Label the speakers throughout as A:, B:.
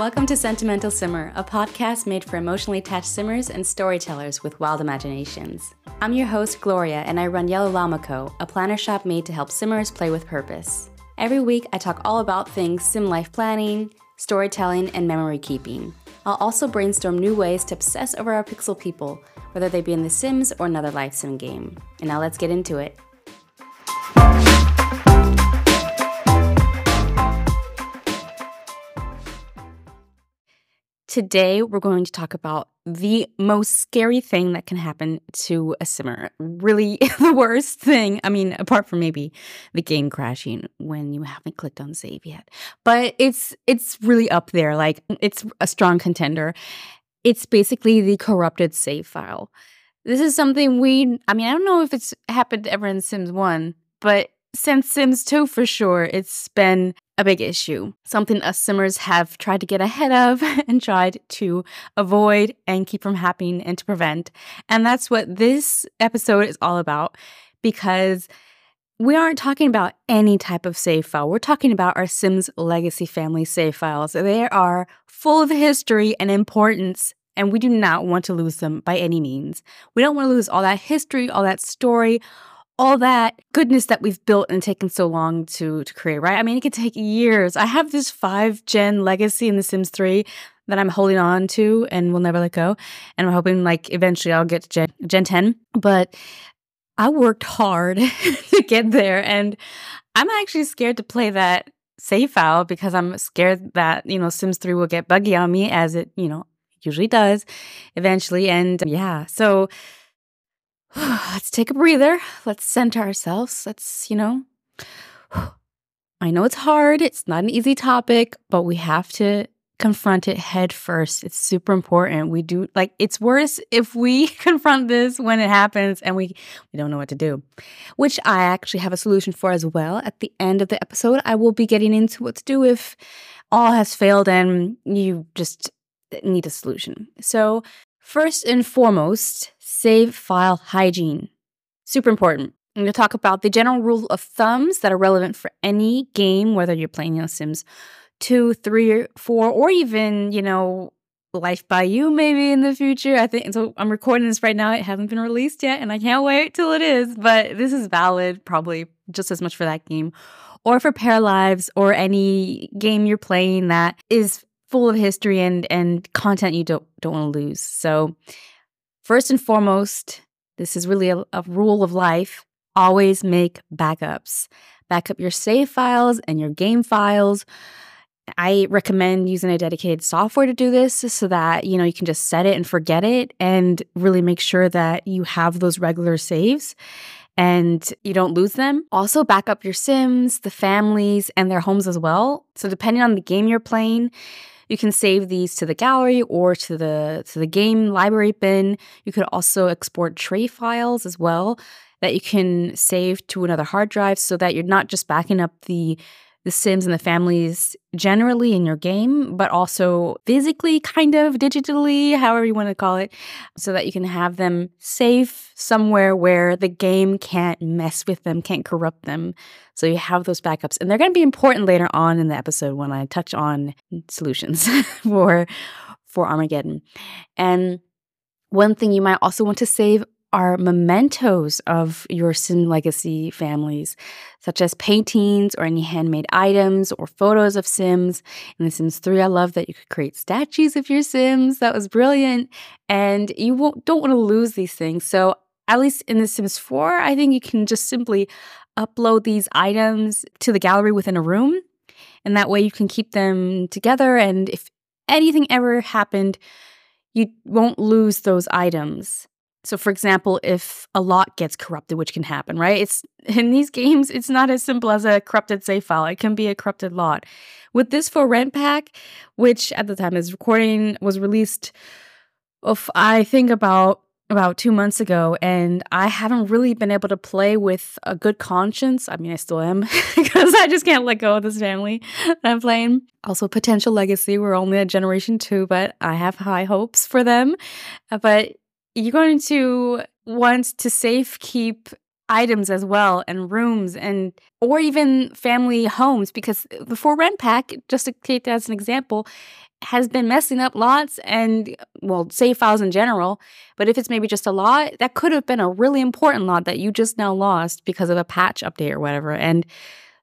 A: Welcome to Sentimental Simmer, a podcast made for emotionally attached simmers and storytellers with wild imaginations. I'm your host, Gloria, and I run Yellow Llama Co., a planner shop made to help simmers play with purpose. Every week, I talk all about things sim life planning, storytelling, and memory keeping. I'll also brainstorm new ways to obsess over our pixel people, whether they be in The Sims or another life sim game. And now let's get into it. Today, we're going to talk about the most scary thing that can happen to a simmer. Really, the worst thing. I mean, apart from maybe the game crashing when you haven't clicked on save yet, but it's it's really up there. Like it's a strong contender. It's basically the corrupted save file. This is something we. I mean, I don't know if it's happened ever in Sims One, but since Sims 2 for sure, it's been a big issue, something us simmers have tried to get ahead of and tried to avoid and keep from happening and to prevent. And that's what this episode is all about because we aren't talking about any type of save file. We're talking about our Sims Legacy family save files. They are full of history and importance, and we do not want to lose them by any means. We don't want to lose all that history, all that story, all that goodness that we've built and taken so long to to create, right? I mean, it could take years. I have this five gen legacy in The Sims 3 that I'm holding on to and will never let go. And I'm hoping like eventually I'll get to Gen, Gen 10. But I worked hard to get there. And I'm actually scared to play that save file because I'm scared that, you know, Sims 3 will get buggy on me as it, you know, usually does eventually. And yeah, so let's take a breather. Let's center ourselves. Let's, you know, I know it's hard. It's not an easy topic, but we have to confront it head first. It's super important. We do like it's worse if we confront this when it happens and we we don't know what to do. Which I actually have a solution for as well. At the end of the episode, I will be getting into what to do if all has failed and you just need a solution. So, first and foremost, save file hygiene. Super important. I'm going to talk about the general rule of thumbs that are relevant for any game, whether you're playing you know, Sims 2, 3, 4, or even, you know, Life by You maybe in the future. I think so. I'm recording this right now. It hasn't been released yet, and I can't wait till it is. But this is valid probably just as much for that game or for Paralives or any game you're playing that is full of history and and content you don't don't want to lose. So First and foremost, this is really a, a rule of life always make backups. Backup your save files and your game files. I recommend using a dedicated software to do this so that, you know, you can just set it and forget it and really make sure that you have those regular saves and you don't lose them. Also, back up your Sims, the families, and their homes as well. So, depending on the game you're playing, you can save these to the gallery or to the to the game library bin. You could also export tray files as well that you can save to another hard drive so that you're not just backing up the the Sims and the families generally in your game, but also physically, kind of digitally, however you want to call it, so that you can have them safe somewhere where the game can't mess with them, can't corrupt them. So you have those backups. And they're going to be important later on in the episode when I touch on solutions for for Armageddon. And one thing you might also want to save are mementos of your Sim Legacy families, such as paintings or any handmade items or photos of Sims. In The Sims 3, I love that you could create statues of your Sims. That was brilliant. And you don't want to lose these things. So, at least in The Sims 4, I think you can just simply upload these items to the gallery within a room. And that way you can keep them together. And if anything ever happened, you won't lose those items. So, for example, if a lot gets corrupted, which can happen, right? It's in these games, it's not as simple as a corrupted save file. It can be a corrupted lot. With this for rent pack, which at the time is recording was released, of I think about about two months ago, and I haven't really been able to play with a good conscience. I mean, I still am because I just can't let go of this family that I'm playing. Also, potential legacy. We're only at generation two, but I have high hopes for them. Uh, but you're going to want to safe keep items as well and rooms and or even family homes because the for rent pack, just to take that as an example, has been messing up lots and well save files in general. But if it's maybe just a lot that could have been a really important lot that you just now lost because of a patch update or whatever. And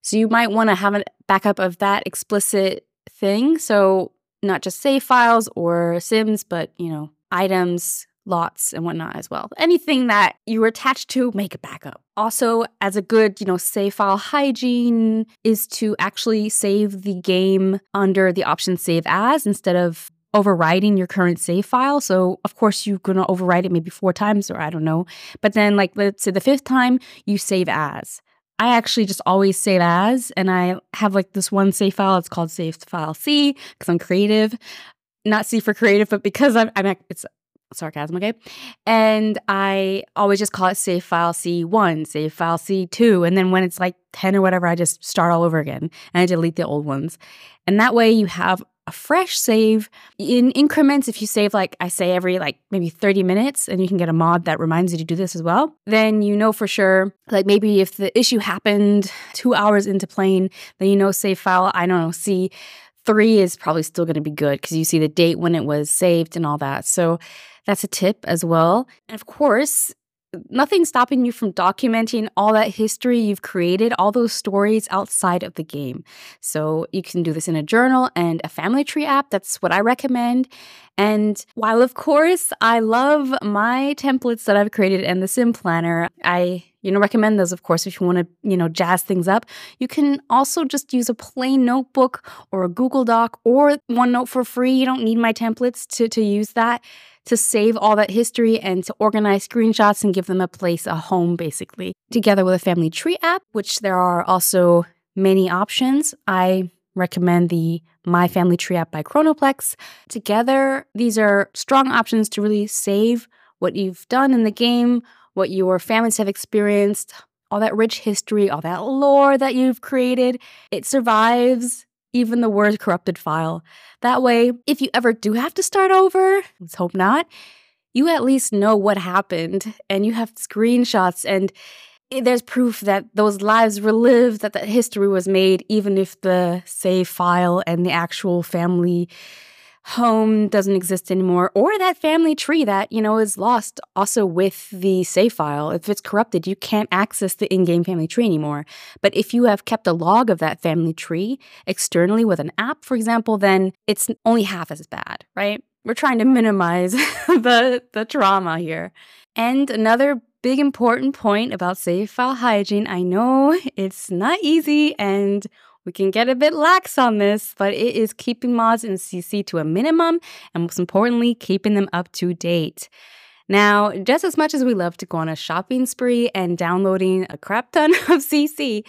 A: so you might want to have a backup of that explicit thing. So not just save files or sims but you know items lots and whatnot as well. Anything that you are attached to, make a backup. Also, as a good, you know, save file hygiene is to actually save the game under the option save as instead of overriding your current save file. So, of course, you're going to override it maybe four times or I don't know. But then, like, let's say the fifth time, you save as. I actually just always save as, and I have like this one save file. It's called save file C because I'm creative. Not C for creative, but because I'm, I'm it's sarcasm, okay? And I always just call it save file C1, save file C2. And then when it's like 10 or whatever, I just start all over again and I delete the old ones. And that way you have a fresh save in increments. If you save, like I say, every like maybe 30 minutes, and you can get a mod that reminds you to do this as well, then you know for sure, like maybe if the issue happened two hours into playing, then you know save file, I don't know, C three is probably still going to be good because you see the date when it was saved and all that. So that's a tip as well. And of course, nothing stopping you from documenting all that history you've created, all those stories outside of the game. So you can do this in a journal and a family tree app. That's what I recommend. And while, of course, I love my templates that I've created and the Sim Planner, I you know recommend those of course if you want to you know jazz things up you can also just use a plain notebook or a google doc or onenote for free you don't need my templates to, to use that to save all that history and to organize screenshots and give them a place, a home, basically. Together with a family tree app, which there are also many options. I recommend the My Family Tree app by Chronoplex. Together, these are strong options to really save what you've done in the game, what your families have experienced, all that rich history, all that lore that you've created. It survives even the word corrupted file. That way, if you ever do have to start over, let's hope not, you at least know what happened and you have screenshots and there's proof that those lives were lived, that that history was made, even if the save file and the actual family home doesn't exist anymore, or that family tree that, you know, is lost also with the save file. If it's corrupted, you can't access the in game family tree anymore. But if you have kept a log of that family tree externally with an app, for example, then it's only half as bad, right? We're trying to minimize the, the trauma here. And another big important point about save file hygiene I know it's not easy and we can get a bit lax on this, but it is keeping mods in CC to a minimum and most importantly, keeping them up to date. Now, just as much as we love to go on a shopping spree and downloading a crap ton of CC,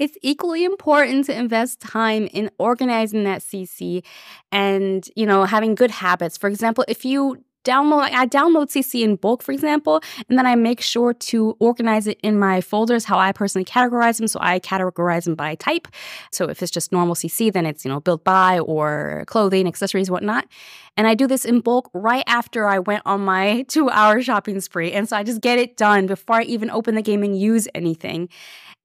A: it's equally important to invest time in organizing that CC and, you know, having good habits. For example, if you download I download CC in bulk, for example, and then I make sure to organize it in my folders how I personally categorize them. So I categorize them by type. So if it's just normal CC, then it's, you know, built by or clothing, accessories, whatnot. And I do this in bulk right after I went on my two hour shopping spree. And so I just get it done before I even open the game and use anything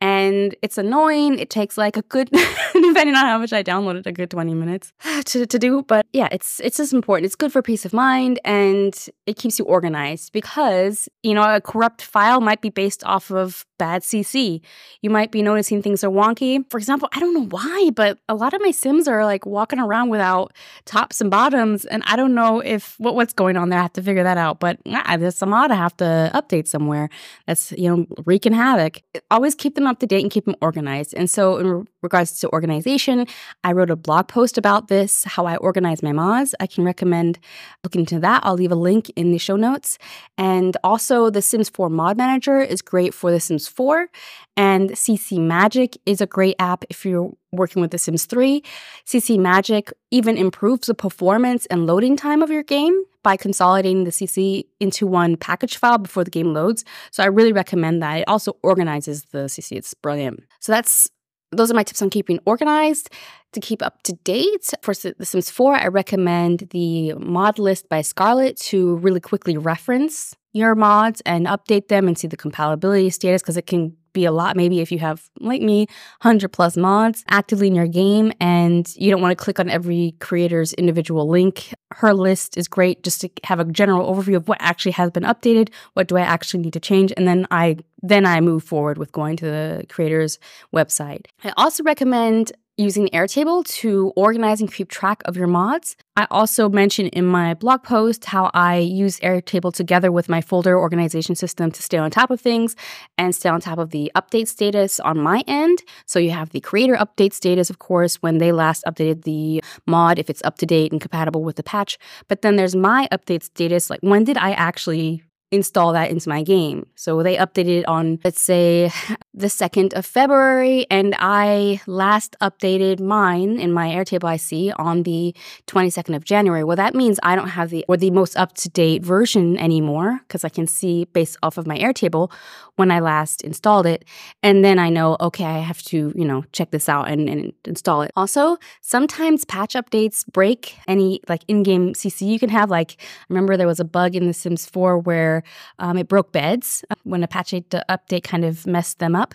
A: and it's annoying. It takes like a good, depending on how much I downloaded, a good 20 minutes to, to do. But yeah, it's it's just important. It's good for peace of mind and it keeps you organized because, you know, a corrupt file might be based off of bad CC. You might be noticing things are wonky. For example, I don't know why, but a lot of my Sims are like walking around without tops and bottoms. And I don't know if what, what's going on there. I have to figure that out. But ah, there's some odd I have to update somewhere that's, you know, wreaking havoc. Always keep them up to date and keep them organized. And so, in regards to organization, I wrote a blog post about this, how I organize my mods. I can recommend looking into that. I'll leave a link in the show notes. And also, the Sims 4 Mod Manager is great for The Sims 4, and CC Magic is a great app if you're working with The Sims 3. CC Magic even improves the performance and loading time of your game by consolidating the CC into one package file before the game loads. So I really recommend that. It also organizes the CC. It's brilliant. So that's those are my tips on keeping organized. To keep up to date for The Sims 4, I recommend the mod list by Scarlet to really quickly reference your mods and update them and see the compatibility status because it can be a lot maybe if you have like me 100 plus mods actively in your game and you don't want to click on every creator's individual link her list is great just to have a general overview of what actually has been updated what do i actually need to change and then i then i move forward with going to the creator's website i also recommend using Airtable to organize and keep track of your mods. I also mentioned in my blog post how I use Airtable together with my folder organization system to stay on top of things and stay on top of the update status on my end. So you have the creator update status, of course, when they last updated the mod, if it's up to date and compatible with the patch. But then there's my update status, like when did I actually install that into my game. So they updated on, let's say, the 2nd of February, and I last updated mine in my Airtable IC on the 22nd of January. Well, that means I don't have the or the most up to date version anymore because I can see based off of my Airtable when I last installed it. And then I know, okay, I have to, you know, check this out and, and install it. Also, sometimes patch updates break any like in game CC you can have. Like, remember there was a bug in The Sims 4 where um, it broke beds uh, when Apache update kind of messed them up.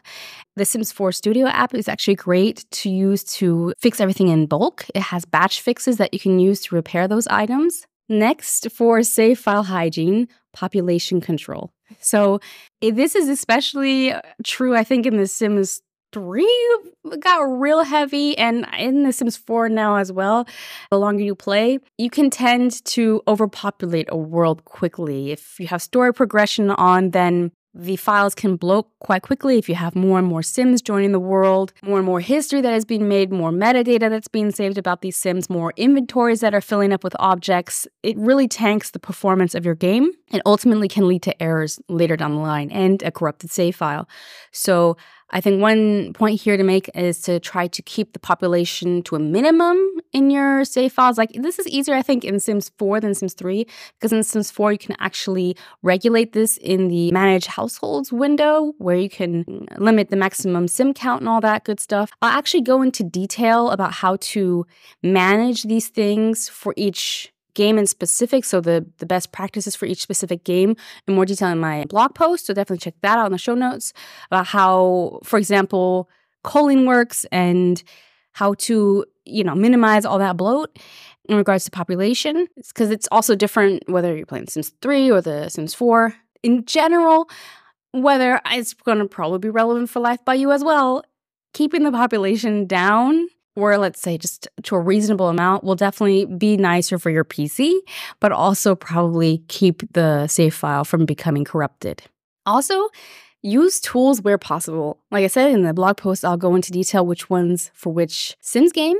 A: The Sims 4 Studio app is actually great to use to fix everything in bulk. It has batch fixes that you can use to repair those items. Next, for save file hygiene, population control. So, this is especially uh, true, I think, in The Sims 3 got real heavy, and in The Sims 4 now as well. The longer you play, you can tend to overpopulate a world quickly. If you have story progression on, then the files can bloat quite quickly if you have more and more Sims joining the world, more and more history that is being made, more metadata that's being saved about these Sims, more inventories that are filling up with objects. It really tanks the performance of your game and ultimately can lead to errors later down the line and a corrupted save file. So I think one point here to make is to try to keep the population to a minimum in your save files. Like this is easier, I think, in Sims 4 than Sims 3, because in Sims 4 you can actually regulate this in the manage households window where you can limit the maximum sim count and all that good stuff. I'll actually go into detail about how to manage these things for each game in specific, so the, the best practices for each specific game in more detail in my blog post. So definitely check that out in the show notes about how, for example, culling works and how to, you know, minimize all that bloat in regards to population. Because it's, it's also different whether you're playing Sims 3 or the Sims 4. In general, whether it's going to probably be relevant for Life by You as well, keeping the population down or let's say just to a reasonable amount will definitely be nicer for your PC, but also probably keep the save file from becoming corrupted. Also, Use tools where possible. Like I said in the blog post, I'll go into detail which ones for which Sims game.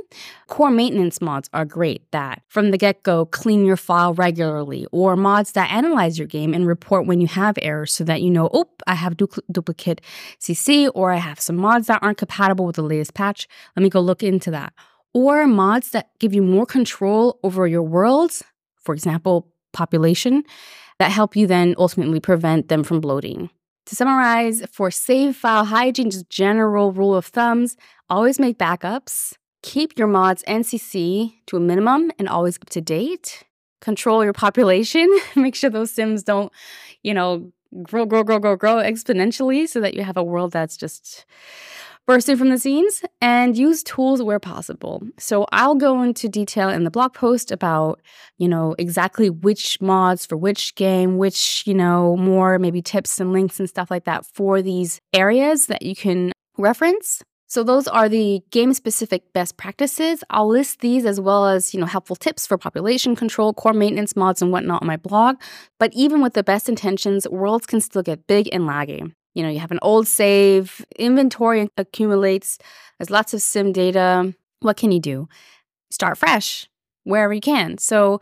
A: Core maintenance mods are great that, from the get go, clean your file regularly, or mods that analyze your game and report when you have errors so that you know, oh, I have du- duplicate CC, or I have some mods that aren't compatible with the latest patch. Let me go look into that. Or mods that give you more control over your worlds, for example, population, that help you then ultimately prevent them from bloating. To summarize, for save file hygiene, just general rule of thumbs, always make backups, keep your mods NCC to a minimum and always up to date, control your population, make sure those sims don't, you know, grow, grow, grow, grow, grow exponentially so that you have a world that's just bursting from the scenes and use tools where possible. So I'll go into detail in the blog post about, you know, exactly which mods for which game, which, you know, more maybe tips and links and stuff like that for these areas that you can reference. So those are the game specific best practices. I'll list these as well as, you know, helpful tips for population control, core maintenance mods and whatnot on my blog. But even with the best intentions, worlds can still get big and laggy you know, you have an old save, inventory accumulates, there's lots of sim data. What can you do? Start fresh wherever you can. So,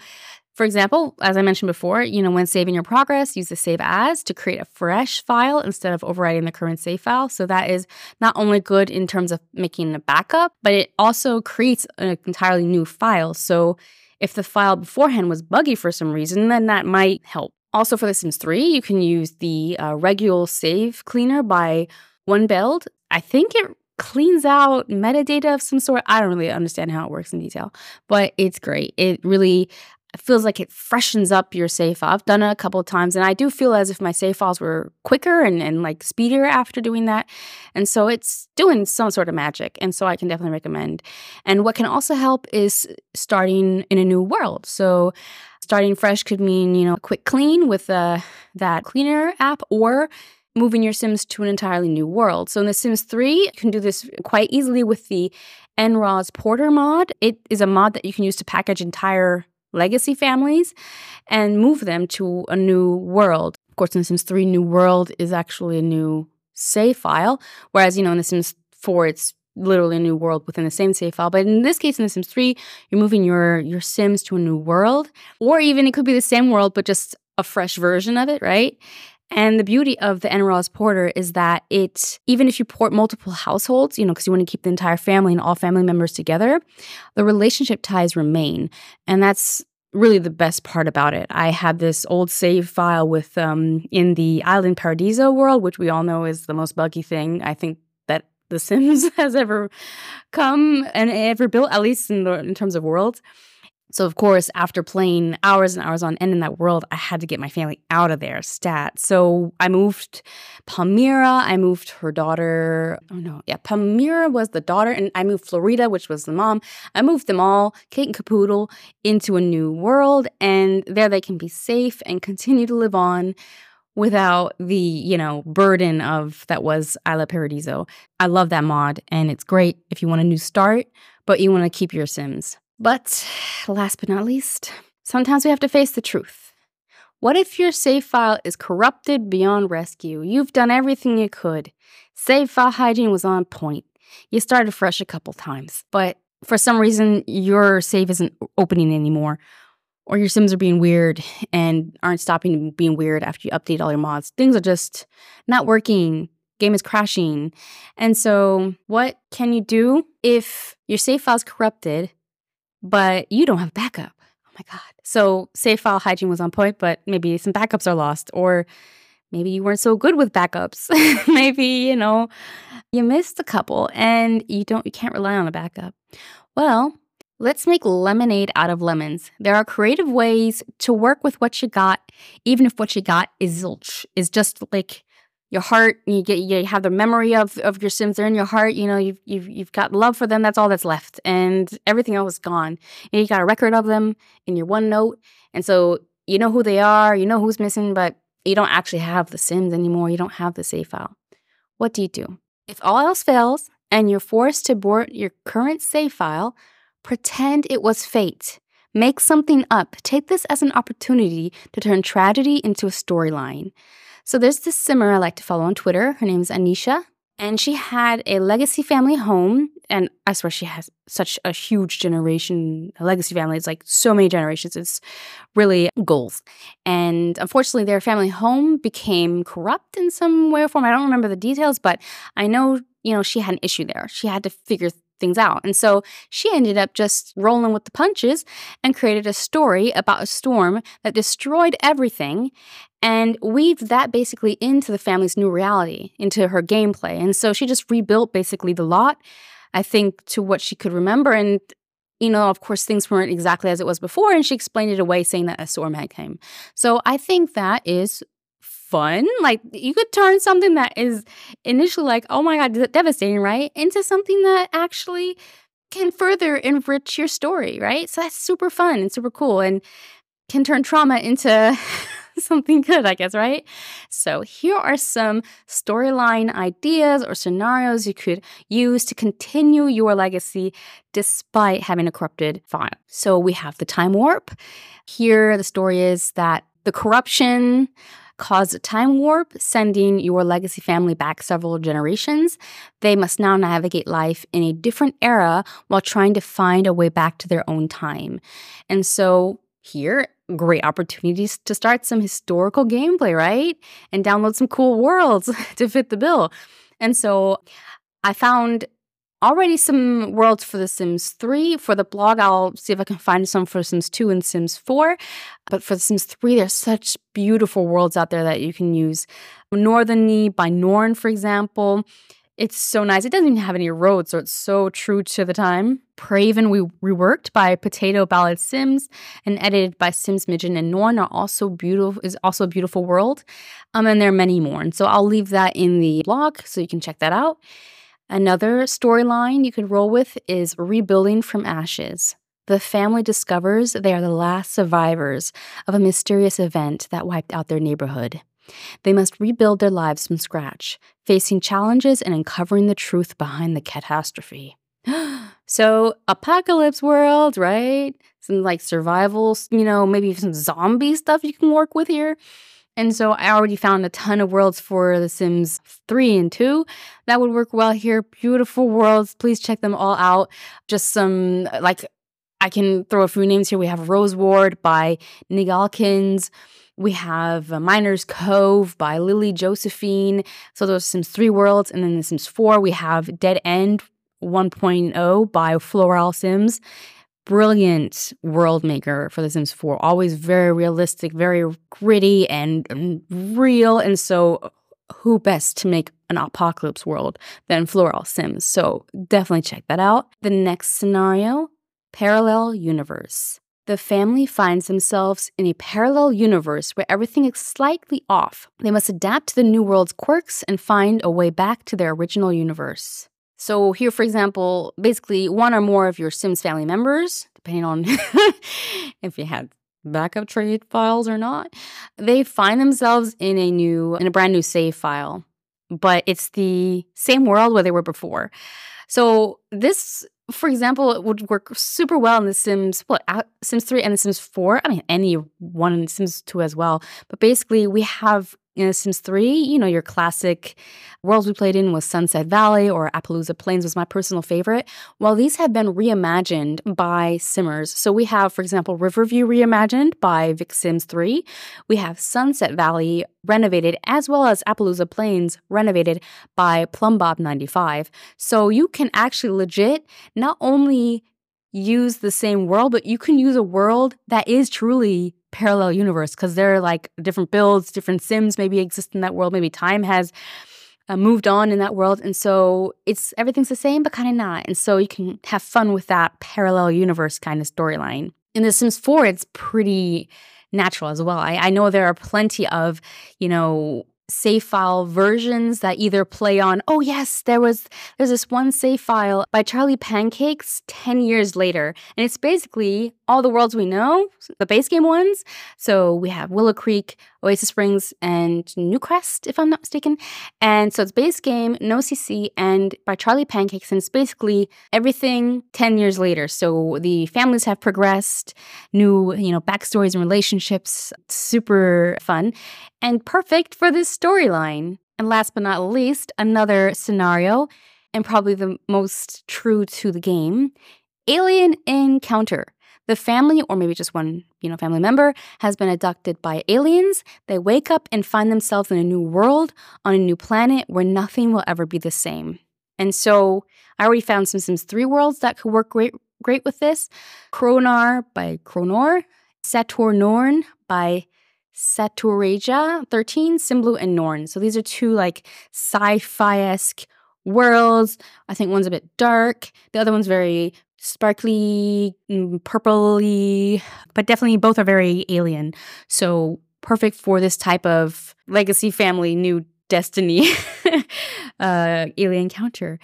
A: for example, as I mentioned before, you know, when saving your progress, use the save as to create a fresh file instead of overwriting the current save file. So that is not only good in terms of making a backup, but it also creates an entirely new file. So if the file beforehand was buggy for some reason, then that might help. Also for The Sims 3, you can use the uh, Save Cleaner by OneBuild. I think it cleans out metadata of some sort. I don't really understand how it works in detail, but it's great. It really feels like it freshens up your save file. I've done it a couple times and I do feel as if my save files were quicker and, and like speedier after doing that. And so it's doing some sort of magic. And so I can definitely recommend. And what can also help is starting in a new world. So starting fresh could mean, you know, a quick clean with uh, that cleaner app or moving your Sims to an entirely new world. So in The Sims 3, you can do this quite easily with the NRaas Porter mod. It is a mod that you can use to package entire legacy families and move them to a new world. Of course, in The Sims 3, New World is actually a new save file, whereas, you know, in The Sims 4, it's literally a new world within the same save file. But in this case, in The Sims 3, you're moving your, your Sims to a new world, or even it could be the same world, but just a fresh version of it, right? And the beauty of the NRaas Porter is that it, even if you port multiple households, you know, because you want to keep the entire family and all family members together, the relationship ties remain. And that's really the best part about it. I had this old save file with um in the Island Paradiso world, which we all know is the most buggy thing I think that The Sims has ever come and ever built, at least in the in terms of worlds. So, of course, after playing hours and hours on end in that world, I had to get my family out of there stat. So, I moved Palmyra, I moved her daughter. Oh, no. Yeah, Palmyra was the daughter, and I moved Florida, which was the mom. I moved them all, Kate and Capoodle, into a new world, and there they can be safe and continue to live on without the, you know, burden of that was Isla Paradiso. I love that mod, and it's great if you want a new start, but you want to keep your Sims. But last but not least, sometimes we have to face the truth. What if your save file is corrupted beyond rescue? You've done everything you could. Save file hygiene was on point. You started fresh a couple times, but for some reason your save isn't opening anymore. Or your sims are being weird and aren't stopping being weird after you update all your mods. Things are just not working. Game is crashing. And so, what can you do if your save file is corrupted but you don't have backup. Oh my God. So, save file hygiene was on point, but maybe some backups are lost, or maybe you weren't so good with backups. maybe, you know, you missed a couple and you don't, you can't rely on a backup. Well, let's make lemonade out of lemons. There are creative ways to work with what you got, even if what you got is zilch, is just like your heart you get you have the memory of of your sims they're in your heart you know you've you've, you've got love for them that's all that's left and everything else is gone. And you got a record of them in your OneNote and so you know who they are you know who's missing but you don't actually have the sims anymore you don't have the save file. What do you do? If all else fails and you're forced to abort your current save file pretend it was fate. Make something up. Take this as an opportunity to turn tragedy into a storyline so there's this simmer I like to follow on Twitter. Her name is Anisha. And she had a legacy family home. And I swear she has such a huge generation, a legacy family. It's like so many generations. It's really goals. And unfortunately, their family home became corrupt in some way or form. I don't remember the details, but I know, you know, she had an issue there. She had to figure things out. And so she ended up just rolling with the punches and created a story about a storm that destroyed everything and weaved that basically into the family's new reality, into her gameplay. And so she just rebuilt basically the lot, I think, to what she could remember. And you know, of course, things weren't exactly as it was before, and she explained it away, saying that a storm had came. So I think that is fun. Like you could turn something that is initially like, oh my god, devastating, right, into something that actually can further enrich your story, right? So that's super fun and super cool, and can turn trauma into something good, I guess, right? So, here are some storyline ideas or scenarios you could use to continue your legacy despite having a corrupted file. So, we have the time warp. Here, the story is that the corruption caused a time warp, sending your legacy family back several generations. They must now navigate life in a different era while trying to find a way back to their own time. And so, here, great opportunities to start some historical gameplay, right? And download some cool worlds to fit the bill. And so I found already some worlds for The Sims 3. For the blog, I'll see if I can find some for Sims 2 and Sims 4. But for The Sims 3, there's such beautiful worlds out there that you can use. Northern Northerny by Norn, for example It's so nice. It doesn't even have any roads, so it's so true to the time. Praven, we reworked by Potato Ballad Sims and edited by Sims Midget and Norn are also beautiful is also a beautiful world. Um, and there are many more. And so I'll leave that in the blog so you can check that out. Another storyline you could roll with is rebuilding from ashes. The family discovers they are the last survivors of a mysterious event that wiped out their neighborhood. They must rebuild their lives from scratch, facing challenges and uncovering the truth behind the catastrophe. so, apocalypse world, right? Some like survival, you know, maybe some zombie stuff you can work with here. And so I already found a ton of worlds for The Sims 3 and 2 that would work well here. Beautiful worlds. Please check them all out. Just some, like, I can throw a few names here. We have Rose Ward by Nigalkins. We have Miner's Cove by Lily Josephine. So those Sims 3 worlds. And then the Sims 4, we have Dead End 1.0 by Floral Sims. Brilliant world maker for The Sims 4. Always very realistic, very gritty and real. And so, who best to make an apocalypse world than Floral Sims? So, definitely check that out. The next scenario Parallel Universe. The family finds themselves in a parallel universe where everything is slightly off. They must adapt to the new world's quirks and find a way back to their original universe. So, here, for example, basically one or more of your Sims family members, depending on if you had backup trade files or not, they find themselves in a new, in a brand new save file, but it's the same world where they were before. So, this for example, it would work super well in The Sims, what, Sims 3 and The Sims 4. I mean, any one in Sims 2 as well. But basically, we have in Sims 3, you know, your classic worlds we played in was Sunset Valley or Appaloosa Plains was my personal favorite. Well, these have been reimagined by Simmers. So we have, for example, Riverview reimagined by Vic Sims 3. We have Sunset Valley renovated as well as Appaloosa Plains renovated by Plumbob 95. So you can actually legit not only use the same world, but you can use a world that is truly parallel universe because there are like different builds, different sims maybe exist in that world. Maybe time has uh, moved on in that world. And so it's everything's the same, but kind of not. And so you can have fun with that parallel universe kind of storyline. In The Sims 4, it's pretty natural as well. I, I know there are plenty of, you know, save file versions that either play on, oh yes, there was there's this one save file by Charly Pancakes 10 years later. And it's basically all the worlds we know, the base game ones. So we have Willow Creek, Oasis Springs, and Newcrest, if I'm not mistaken. And so it's base game, no CC, and by Charly Pancakes, and it's basically everything 10 years later. So the families have progressed, new, you know, backstories and relationships, super fun and perfect for this storyline. And last but not least, another scenario, and probably the most true to the game alien encounter. The family, or maybe just one, you know, family member, has been abducted by aliens. They wake up and find themselves in a new world, on a new planet where nothing will ever be the same. And so I already found some Sims 3 worlds that could work great great with this. Kronar by Kronor, Sator Norn by Saturaja 13, Simblue, and Norn. So these are two like sci-fi esque worlds. I think one's a bit dark. The other one's very sparkly, mm, purpley, but definitely both are very alien. So perfect for this type of legacy family, new destiny uh, alien encounter.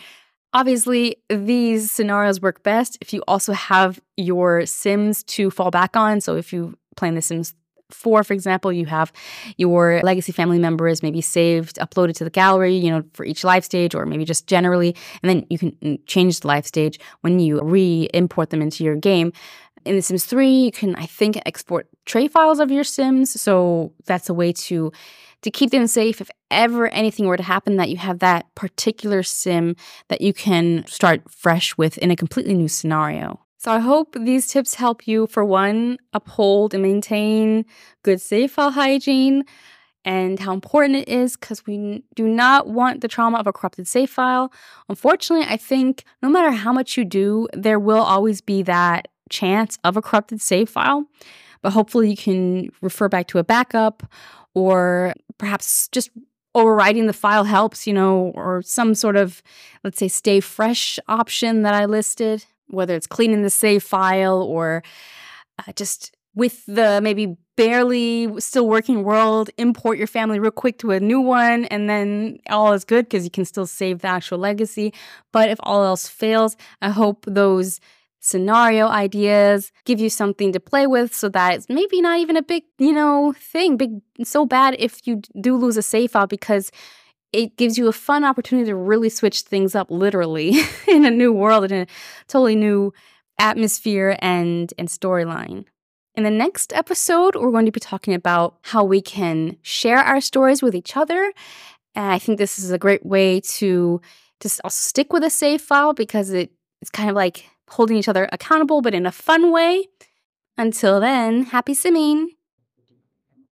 A: Obviously, these scenarios work best if you also have your Sims to fall back on. So if you play The Sims four, for example, you have your legacy family members maybe saved, uploaded to the gallery, you know, for each life stage or maybe just generally. And then you can mm, change the life stage when you re import them into your game. In The Sims 3, you can, I think, export tray files of your Sims. So that's a way to to keep them safe if ever anything were to happen that you have that particular sim that you can start fresh with in a completely new scenario so I hope these tips help you, for one, uphold and maintain good save file hygiene and how important it is because we do not want the trauma of a corrupted save file. Unfortunately, I think no matter how much you do, there will always be that chance of a corrupted save file. But hopefully, you can refer back to a backup or perhaps just overriding the file helps, you know, or some sort of, let's say, stay fresh option that I listed, whether it's cleaning the save file or uh, just with the maybe barely still working world, import your family real quick to a new one, and then all is good because you can still save the actual legacy. But if all else fails, I hope those scenario ideas give you something to play with so that it's maybe not even a big, you know, thing, big, so bad if you do lose a save file because it gives you a fun opportunity to really switch things up literally in a new world, in a totally new atmosphere and, and storyline. In the next episode, we're going to be talking about how we can share our stories with each other. And I think this is a great way to just also stick with a save file because it, it's kind of like holding each other accountable, but in a fun way. Until then, happy simming!